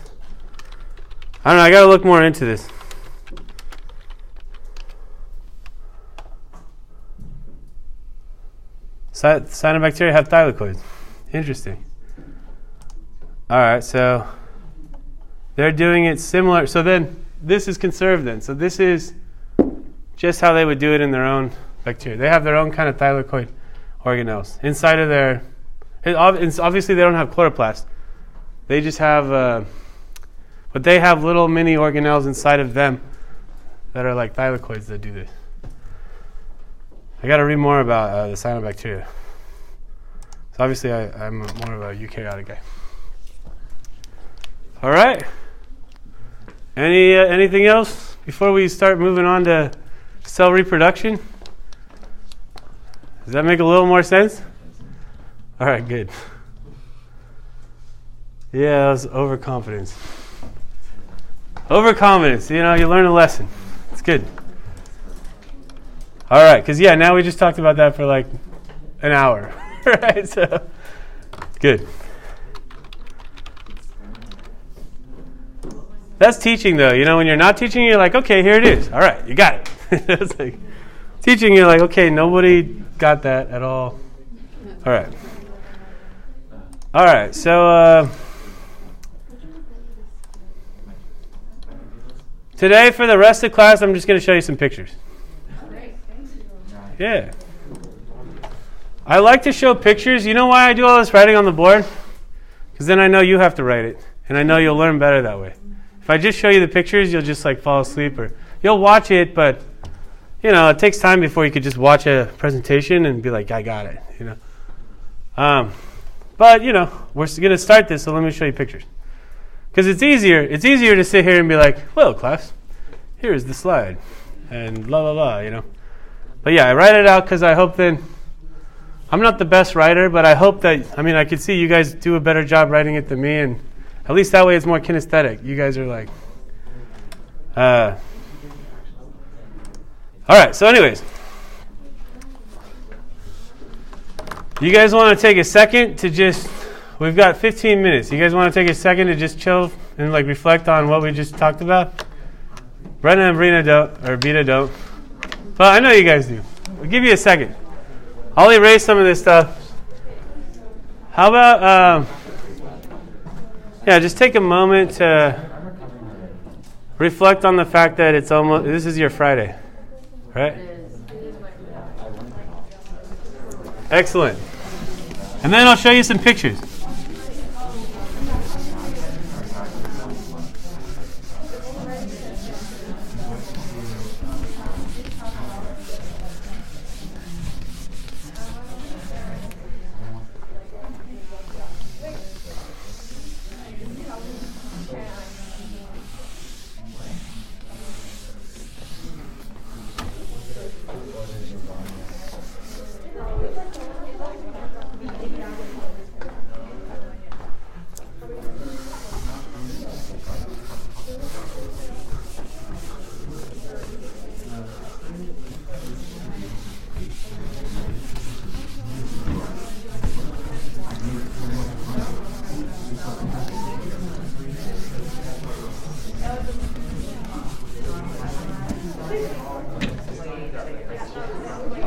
I don't know. I got to look more into this. Cy- cyanobacteria have thylakoids. Interesting. All right, so they're doing it similar. So then this is conserved then. So this is just how they would do it in their own bacteria. They have their own kind of thylakoid organelles inside of their. Obviously, they don't have chloroplast. They just have, uh, but they have little mini organelles inside of them that are like thylakoids that do this. I got to read more about uh, the cyanobacteria. So obviously, I, I'm more of a eukaryotic guy. All right. Any uh, anything else before we start moving on to cell reproduction? Does that make a little more sense? All right, good. Yeah, that was overconfidence. Overconfidence. You know, you learn a lesson. It's good. All right, because yeah, now we just talked about that for like an hour, right? So, good. That's teaching, though. You know, when you're not teaching, you're like, okay, here it is. All right, you got it. like teaching, you're like, okay, nobody got that at all. All right. All right, so uh, today for the rest of class, I'm just going to show you some pictures. Yeah. I like to show pictures. You know why I do all this writing on the board? Because then I know you have to write it, and I know you'll learn better that way. If I just show you the pictures, you'll just like fall asleep, or you'll watch it, but you know it takes time before you could just watch a presentation and be like, I got it. You know. Um, but you know, we're going to start this, so let me show you pictures. Because it's easier. It's easier to sit here and be like, well, class, here's the slide, and la la la. You know. But yeah, I write it out because I hope then. I'm not the best writer, but I hope that I mean I could see you guys do a better job writing it than me, and at least that way it's more kinesthetic. You guys are like, uh, all right. So, anyways, you guys want to take a second to just. We've got 15 minutes. You guys want to take a second to just chill and like reflect on what we just talked about? Brenna and Brina don't, or Beta don't. But I know you guys do. I'll give you a second. I'll erase some of this stuff. How about, um, yeah, just take a moment to reflect on the fact that it's almost, this is your Friday, right? Excellent. And then I'll show you some pictures.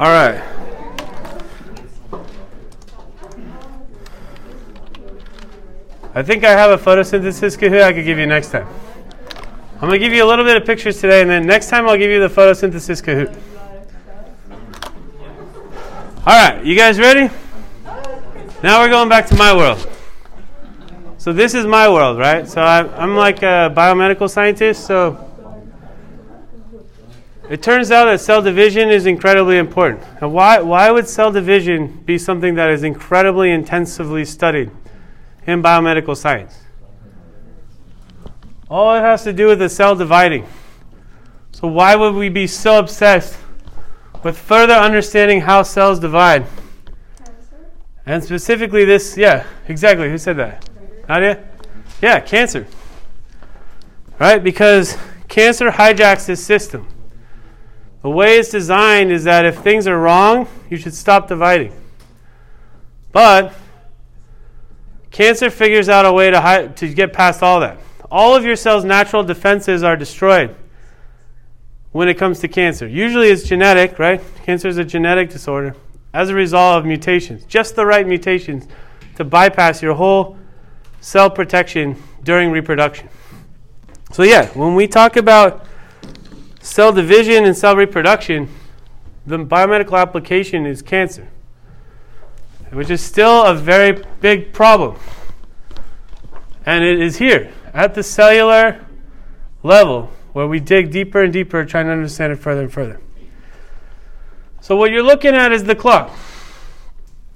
All right. I think I have a photosynthesis Kahoot I could give you next time. I'm going to give you a little bit of pictures today, and then next time I'll give you the photosynthesis Kahoot. All right, you guys ready? Now we're going back to my world. So this is my world, right? So I, I'm like a biomedical scientist, so it turns out that cell division is incredibly important. Now, why, why would cell division be something that is incredibly intensively studied in biomedical science? All it has to do with the cell dividing. So, why would we be so obsessed with further understanding how cells divide? Cancer. And specifically, this, yeah, exactly. Who said that? Nadia? Yeah, cancer. Right? Because cancer hijacks this system. The way it's designed is that if things are wrong, you should stop dividing. But cancer figures out a way to, hi- to get past all that. All of your cells' natural defenses are destroyed when it comes to cancer. Usually it's genetic, right? Cancer is a genetic disorder as a result of mutations, just the right mutations to bypass your whole cell protection during reproduction. So, yeah, when we talk about cell division and cell reproduction, the biomedical application is cancer, which is still a very big problem. And it is here at the cellular level where we dig deeper and deeper, trying to understand it further and further. So what you're looking at is the clock.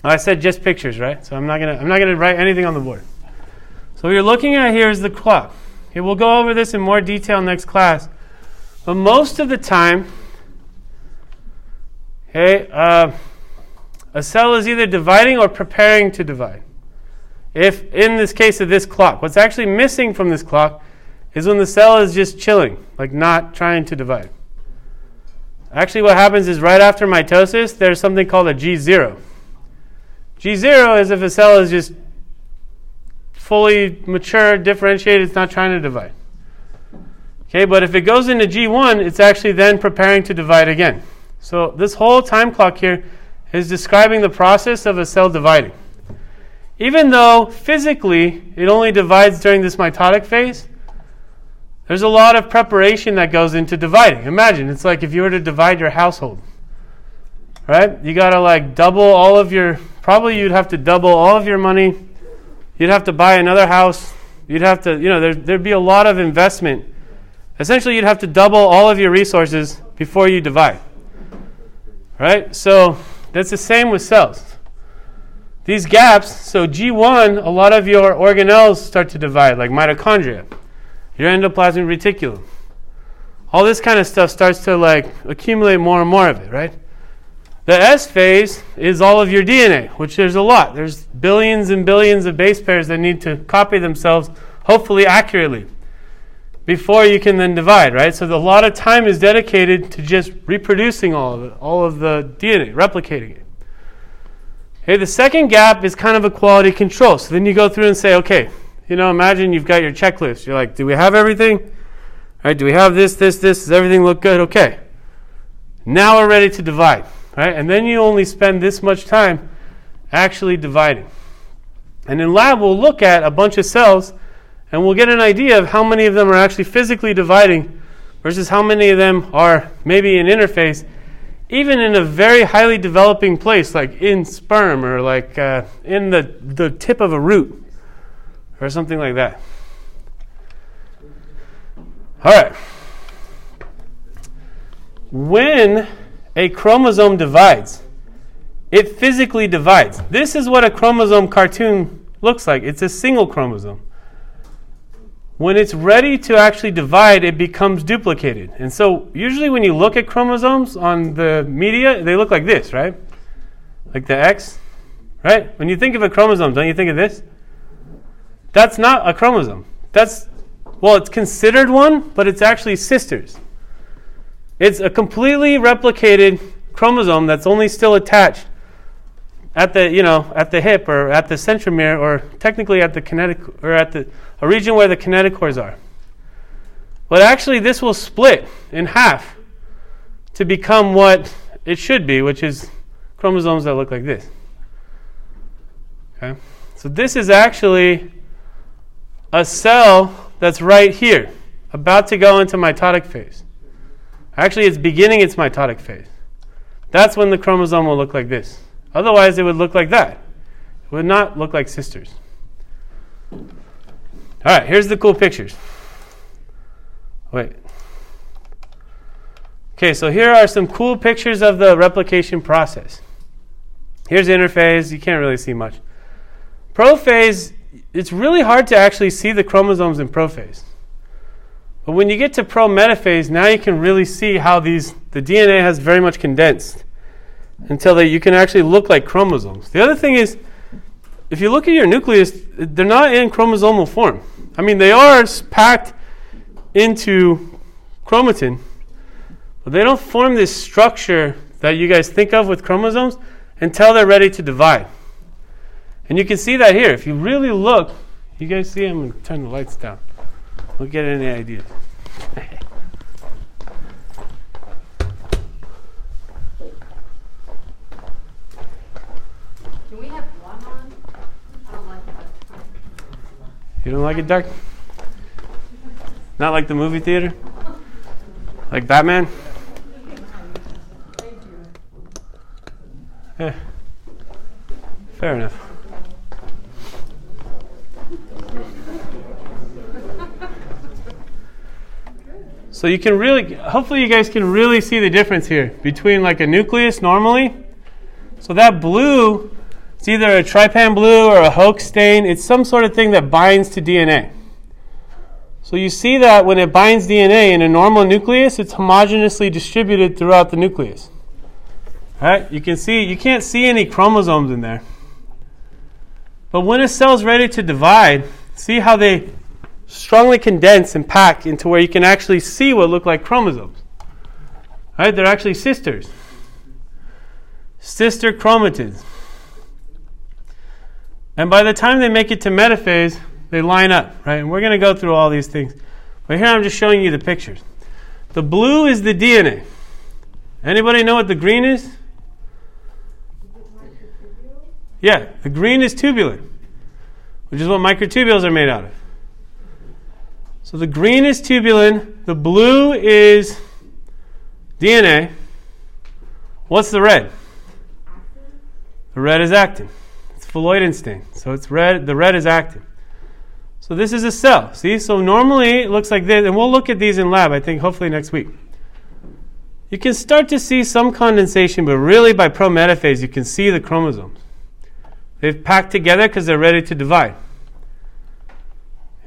I said just pictures, right? So I'm not gonna I'm not gonna write anything on the board. So what you're looking at here is the clock. Okay, we'll go over this in more detail next class. But most of the time, okay, uh, a cell is either dividing or preparing to divide. If in this case of this clock, what's actually missing from this clock is when the cell is just chilling, like not trying to divide. Actually, what happens is right after mitosis, there's something called a G0. G0 is if a cell is just fully mature, differentiated, it's not trying to divide. Okay, but if it goes into G1, it's actually then preparing to divide again. So this whole time clock here is describing the process of a cell dividing. Even though physically it only divides during this mitotic phase, there's a lot of preparation that goes into dividing. Imagine, it's like if you were to divide your household. Right? You got to like double all of your probably you'd have to double all of your money. You'd have to buy another house. You'd have to, you know, there, there'd be a lot of investment. Essentially, you'd have to double all of your resources before you divide. Right? So that's the same with cells. These gaps, so G1, a lot of your organelles start to divide, like mitochondria, your endoplasmic reticulum. All this kind of stuff starts to like accumulate more and more of it, right? The S phase is all of your DNA, which there's a lot. There's billions and billions of base pairs that need to copy themselves, hopefully accurately, before you can then divide, right? So a lot of time is dedicated to just reproducing all of it, all of the DNA, replicating it. Okay, the second gap is kind of a quality control. So then you go through and say, okay, you know, imagine you've got your checklist. You're like, do we have everything? All right, do we have this, this, this? Does everything look good? Okay. Now we're ready to divide, right? And then you only spend this much time actually dividing. And in lab, we'll look at a bunch of cells and we'll get an idea of how many of them are actually physically dividing versus how many of them are maybe in interphase, even in a very highly developing place like in sperm or like uh, in the, the tip of a root or something like that. All right. When a chromosome divides, it physically divides. This is what a chromosome cartoon looks like. It's a single chromosome. When it's ready to actually divide, it becomes duplicated. And so, usually, when you look at chromosomes on the media, they look like this, right? Like the X, right? When you think of a chromosome, don't you think of this? That's not a chromosome. That's, well, it's considered one, but it's actually sisters. It's a completely replicated chromosome that's only still attached at the you know at the hip or at the centromere or technically at the kinetic or at the a region where the kinetochores are. But actually, this will split in half to become what it should be, which is chromosomes that look like this. Okay, so this is actually a cell that's right here, about to go into mitotic phase. Actually, it's beginning its mitotic phase. That's when the chromosome will look like this. Otherwise, it would look like that. It would not look like sisters. All right, here's the cool pictures. Wait. Okay, so here are some cool pictures of the replication process. Here's interphase. You can't really see much. Prophase, it's really hard to actually see the chromosomes in prophase. But when you get to prometaphase, now you can really see how these the DNA has very much condensed until they, you can actually look like chromosomes. The other thing is, if you look at your nucleus, they're not in chromosomal form. I mean, they are packed into chromatin, But they don't form this structure that you guys think of with chromosomes until they're ready to divide. And you can see that here. If you really look, you guys see, I'm going to turn the lights down. We'll get any ideas. Can we have one on? I don't like that. You don't like it dark? Not like the movie theater? Like Batman? Yeah. Fair enough. So you can really, hopefully, you guys can really see the difference here between like a nucleus normally. So that blue, it's either a trypan blue or a Hoechst stain. It's some sort of thing that binds to DNA. So you see that when it binds DNA in a normal nucleus, it's homogeneously distributed throughout the nucleus. Right? You can see you can't see any chromosomes in there. But when a cell's ready to divide, see how they strongly condense and pack into where you can actually see what look like chromosomes. Right? They're actually sisters. Sister chromatids. And by the time they make it to metaphase, they line up, right? And we're going to go through all these things. But here I'm just showing you the pictures. The blue is the DNA. Anybody know what the green is? Yeah, the green is tubulin, which is what microtubules are made out of. So the green is tubulin, the blue is DNA. What's the red? The red is actin. Phalloidin. So it's red, the red is actin. So this is a cell. See? So normally it looks like this, and we'll look at these in lab, I think, hopefully next week. You can start to see some condensation, but really by prometaphase, you can see the chromosomes. They've packed together because they're ready to divide.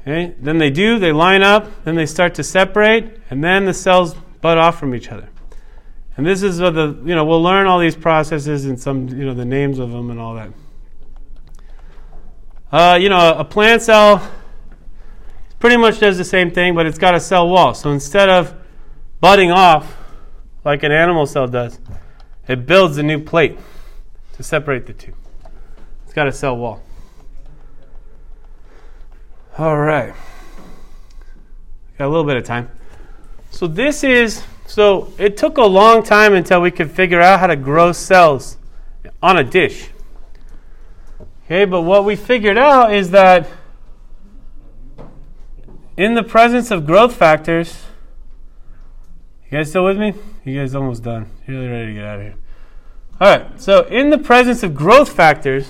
Okay? Then they do, they line up, then they start to separate, and then the cells butt off from each other. And this is what the, you know, we'll learn all these processes and some, you know, the names of them and all that. Uh, you know, a plant cell pretty much does the same thing, but it's got a cell wall. So instead of budding off like an animal cell does, it builds a new plate to separate the two. It's got a cell wall. All right. Got a little bit of time. So this is so it took a long time until we could figure out how to grow cells on a dish. Okay, but what we figured out is that in the presence of growth factors, you guys still with me? You guys almost done. You're really ready to get out of here. All right, so in the presence of growth factors,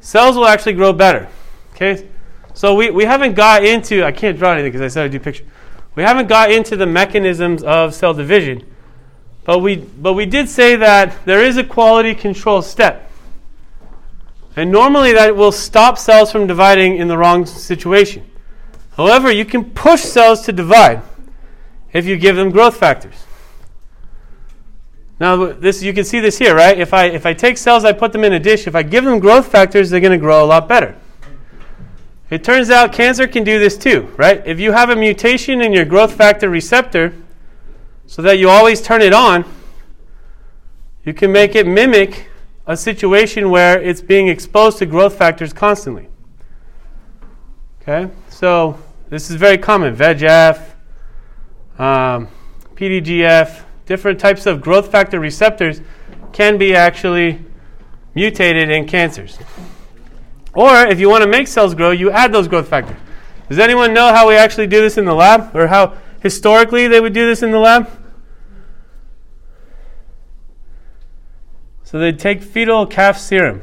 cells will actually grow better. Okay, so we, we haven't got into, I can't draw anything because I said I'd do picture. We haven't got into the mechanisms of cell division, but we, but we did say that there is a quality control step. And normally that will stop cells from dividing in the wrong situation. However, you can push cells to divide if you give them growth factors. Now, this you can see this here, right? If I if I take cells, I put them in a dish. If I give them growth factors, they're going to grow a lot better. It turns out cancer can do this too, right? If you have a mutation in your growth factor receptor, so that you always turn it on, you can make it mimic a situation where it's being exposed to growth factors constantly. Okay, so this is very common. VEGF, um, PDGF, different types of growth factor receptors can be actually mutated in cancers. Or if you want to make cells grow, you add those growth factors. Does anyone know how we actually do this in the lab? Or how historically they would do this in the lab? So they'd take fetal calf serum.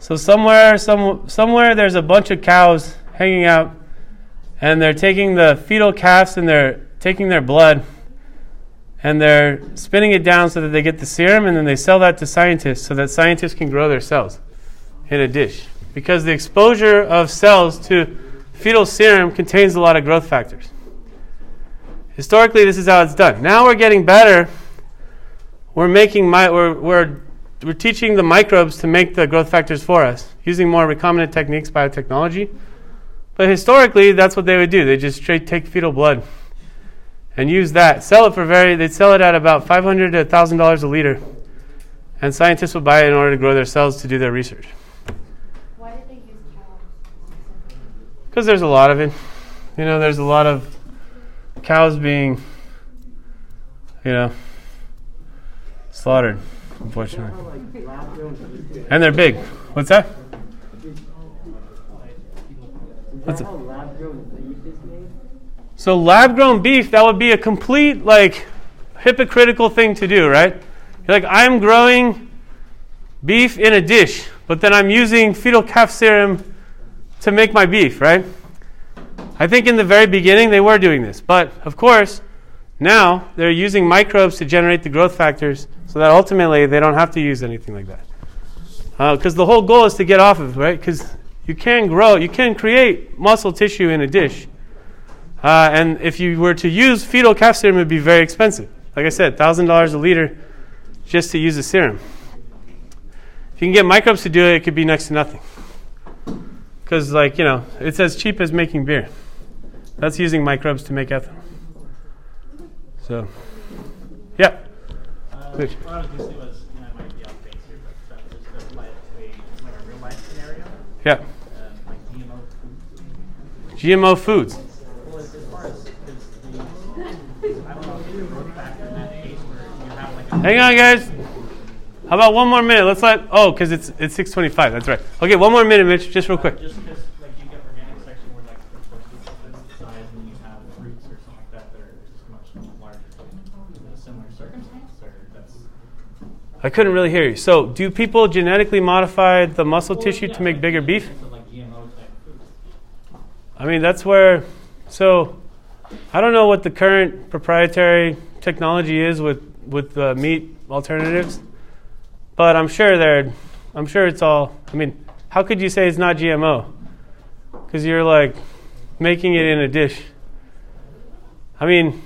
So somewhere, some, somewhere there's a bunch of cows hanging out, and they're taking the fetal calves and they're taking their blood, and they're spinning it down so that they get the serum, and then they sell that to scientists so that scientists can grow their cells in a dish. Because the exposure of cells to fetal serum contains a lot of growth factors. Historically, this is how it's done. Now we're getting better. We're making my, we're, we're, we're teaching the microbes to make the growth factors for us using more recombinant techniques, biotechnology. But historically, that's what they would do. They just straight take fetal blood and use that. Sell it for very, they'd sell it at about 500 to $1,000 a liter. And scientists would buy it in order to grow their cells to do their research. Why did they use cows? Because there's a lot of it. You know, there's a lot of cows being, you know, slaughtered, unfortunately. And they're big. What's that? What's it? So lab grown beef, that would be a complete like hypocritical thing to do, right? You're like, I'm growing beef in a dish, but then I'm using fetal calf serum to make my beef, right? I think in the very beginning they were doing this, but of course, now they're using microbes to generate the growth factors so that ultimately they don't have to use anything like that. Because the whole goal is to get off of, it, right? Because you can grow, you can create muscle tissue in a dish. Uh, and if you were to use fetal calf serum, it would be very expensive. Like I said, $1,000 a liter just to use the serum. If you can get microbes to do it, it could be next to nothing. Because, like, you know, it's as cheap as making beer. That's using microbes to make ethanol. So, yeah. Uh, Which? What I was gonna say was, you know, it might be off base here, but uh, just to apply to a, like a real life scenario, Yeah. um, like GMO food. GMO foods. Well, as as far as, the, I don't know if the growth factor in that case where you have like a. Hang on, guys. How about one more minute? Let's let. Oh, because it's it's 6:25. That's right. Okay, one more minute, Mitch. Just real quick. Just because, like, you get organic section where, like, they're supposed to be something size, and you have fruits or something like that that are just much larger. Is it a similar circumstance, or that's? I couldn't really hear you. So, do people genetically modify the muscle Well, tissue yeah, to make like, bigger beef? like GMO type foods. I mean, that's where. So, I don't know what the current proprietary technology is with with uh, meat alternatives, but I'm sure they're. I'm sure it's all. I mean, how could you say it's not GMO? Because you're like making it in a dish. I mean,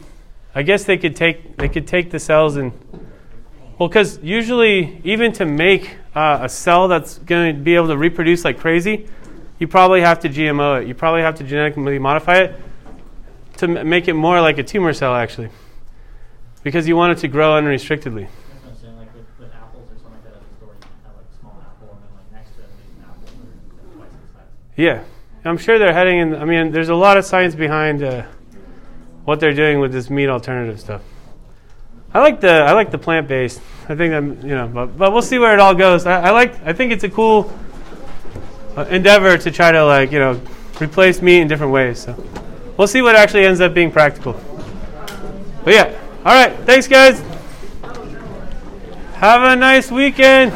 I guess they could take they could take the cells and well, because usually even to make uh, a cell that's going to be able to reproduce like crazy, you probably have to GMO it. You probably have to genetically modify it to m- make it more like a tumor cell, actually, because you want it to grow unrestrictedly. That's what I'm saying, like with, with apples or something like that at the store, you can have like a small apple and then like next to it, maybe an apple or twice the size. Yeah, I'm sure they're heading in. I mean, there's a lot of science behind uh, what they're doing with this meat alternative stuff. I like the I like the plant based. I think I'm you know, but, but we'll see where it all goes. I, I like I think it's a cool uh, endeavor to try to like you know replace meat in different ways. So we'll see what actually ends up being practical. But yeah, all right. Thanks, guys. Have a nice weekend.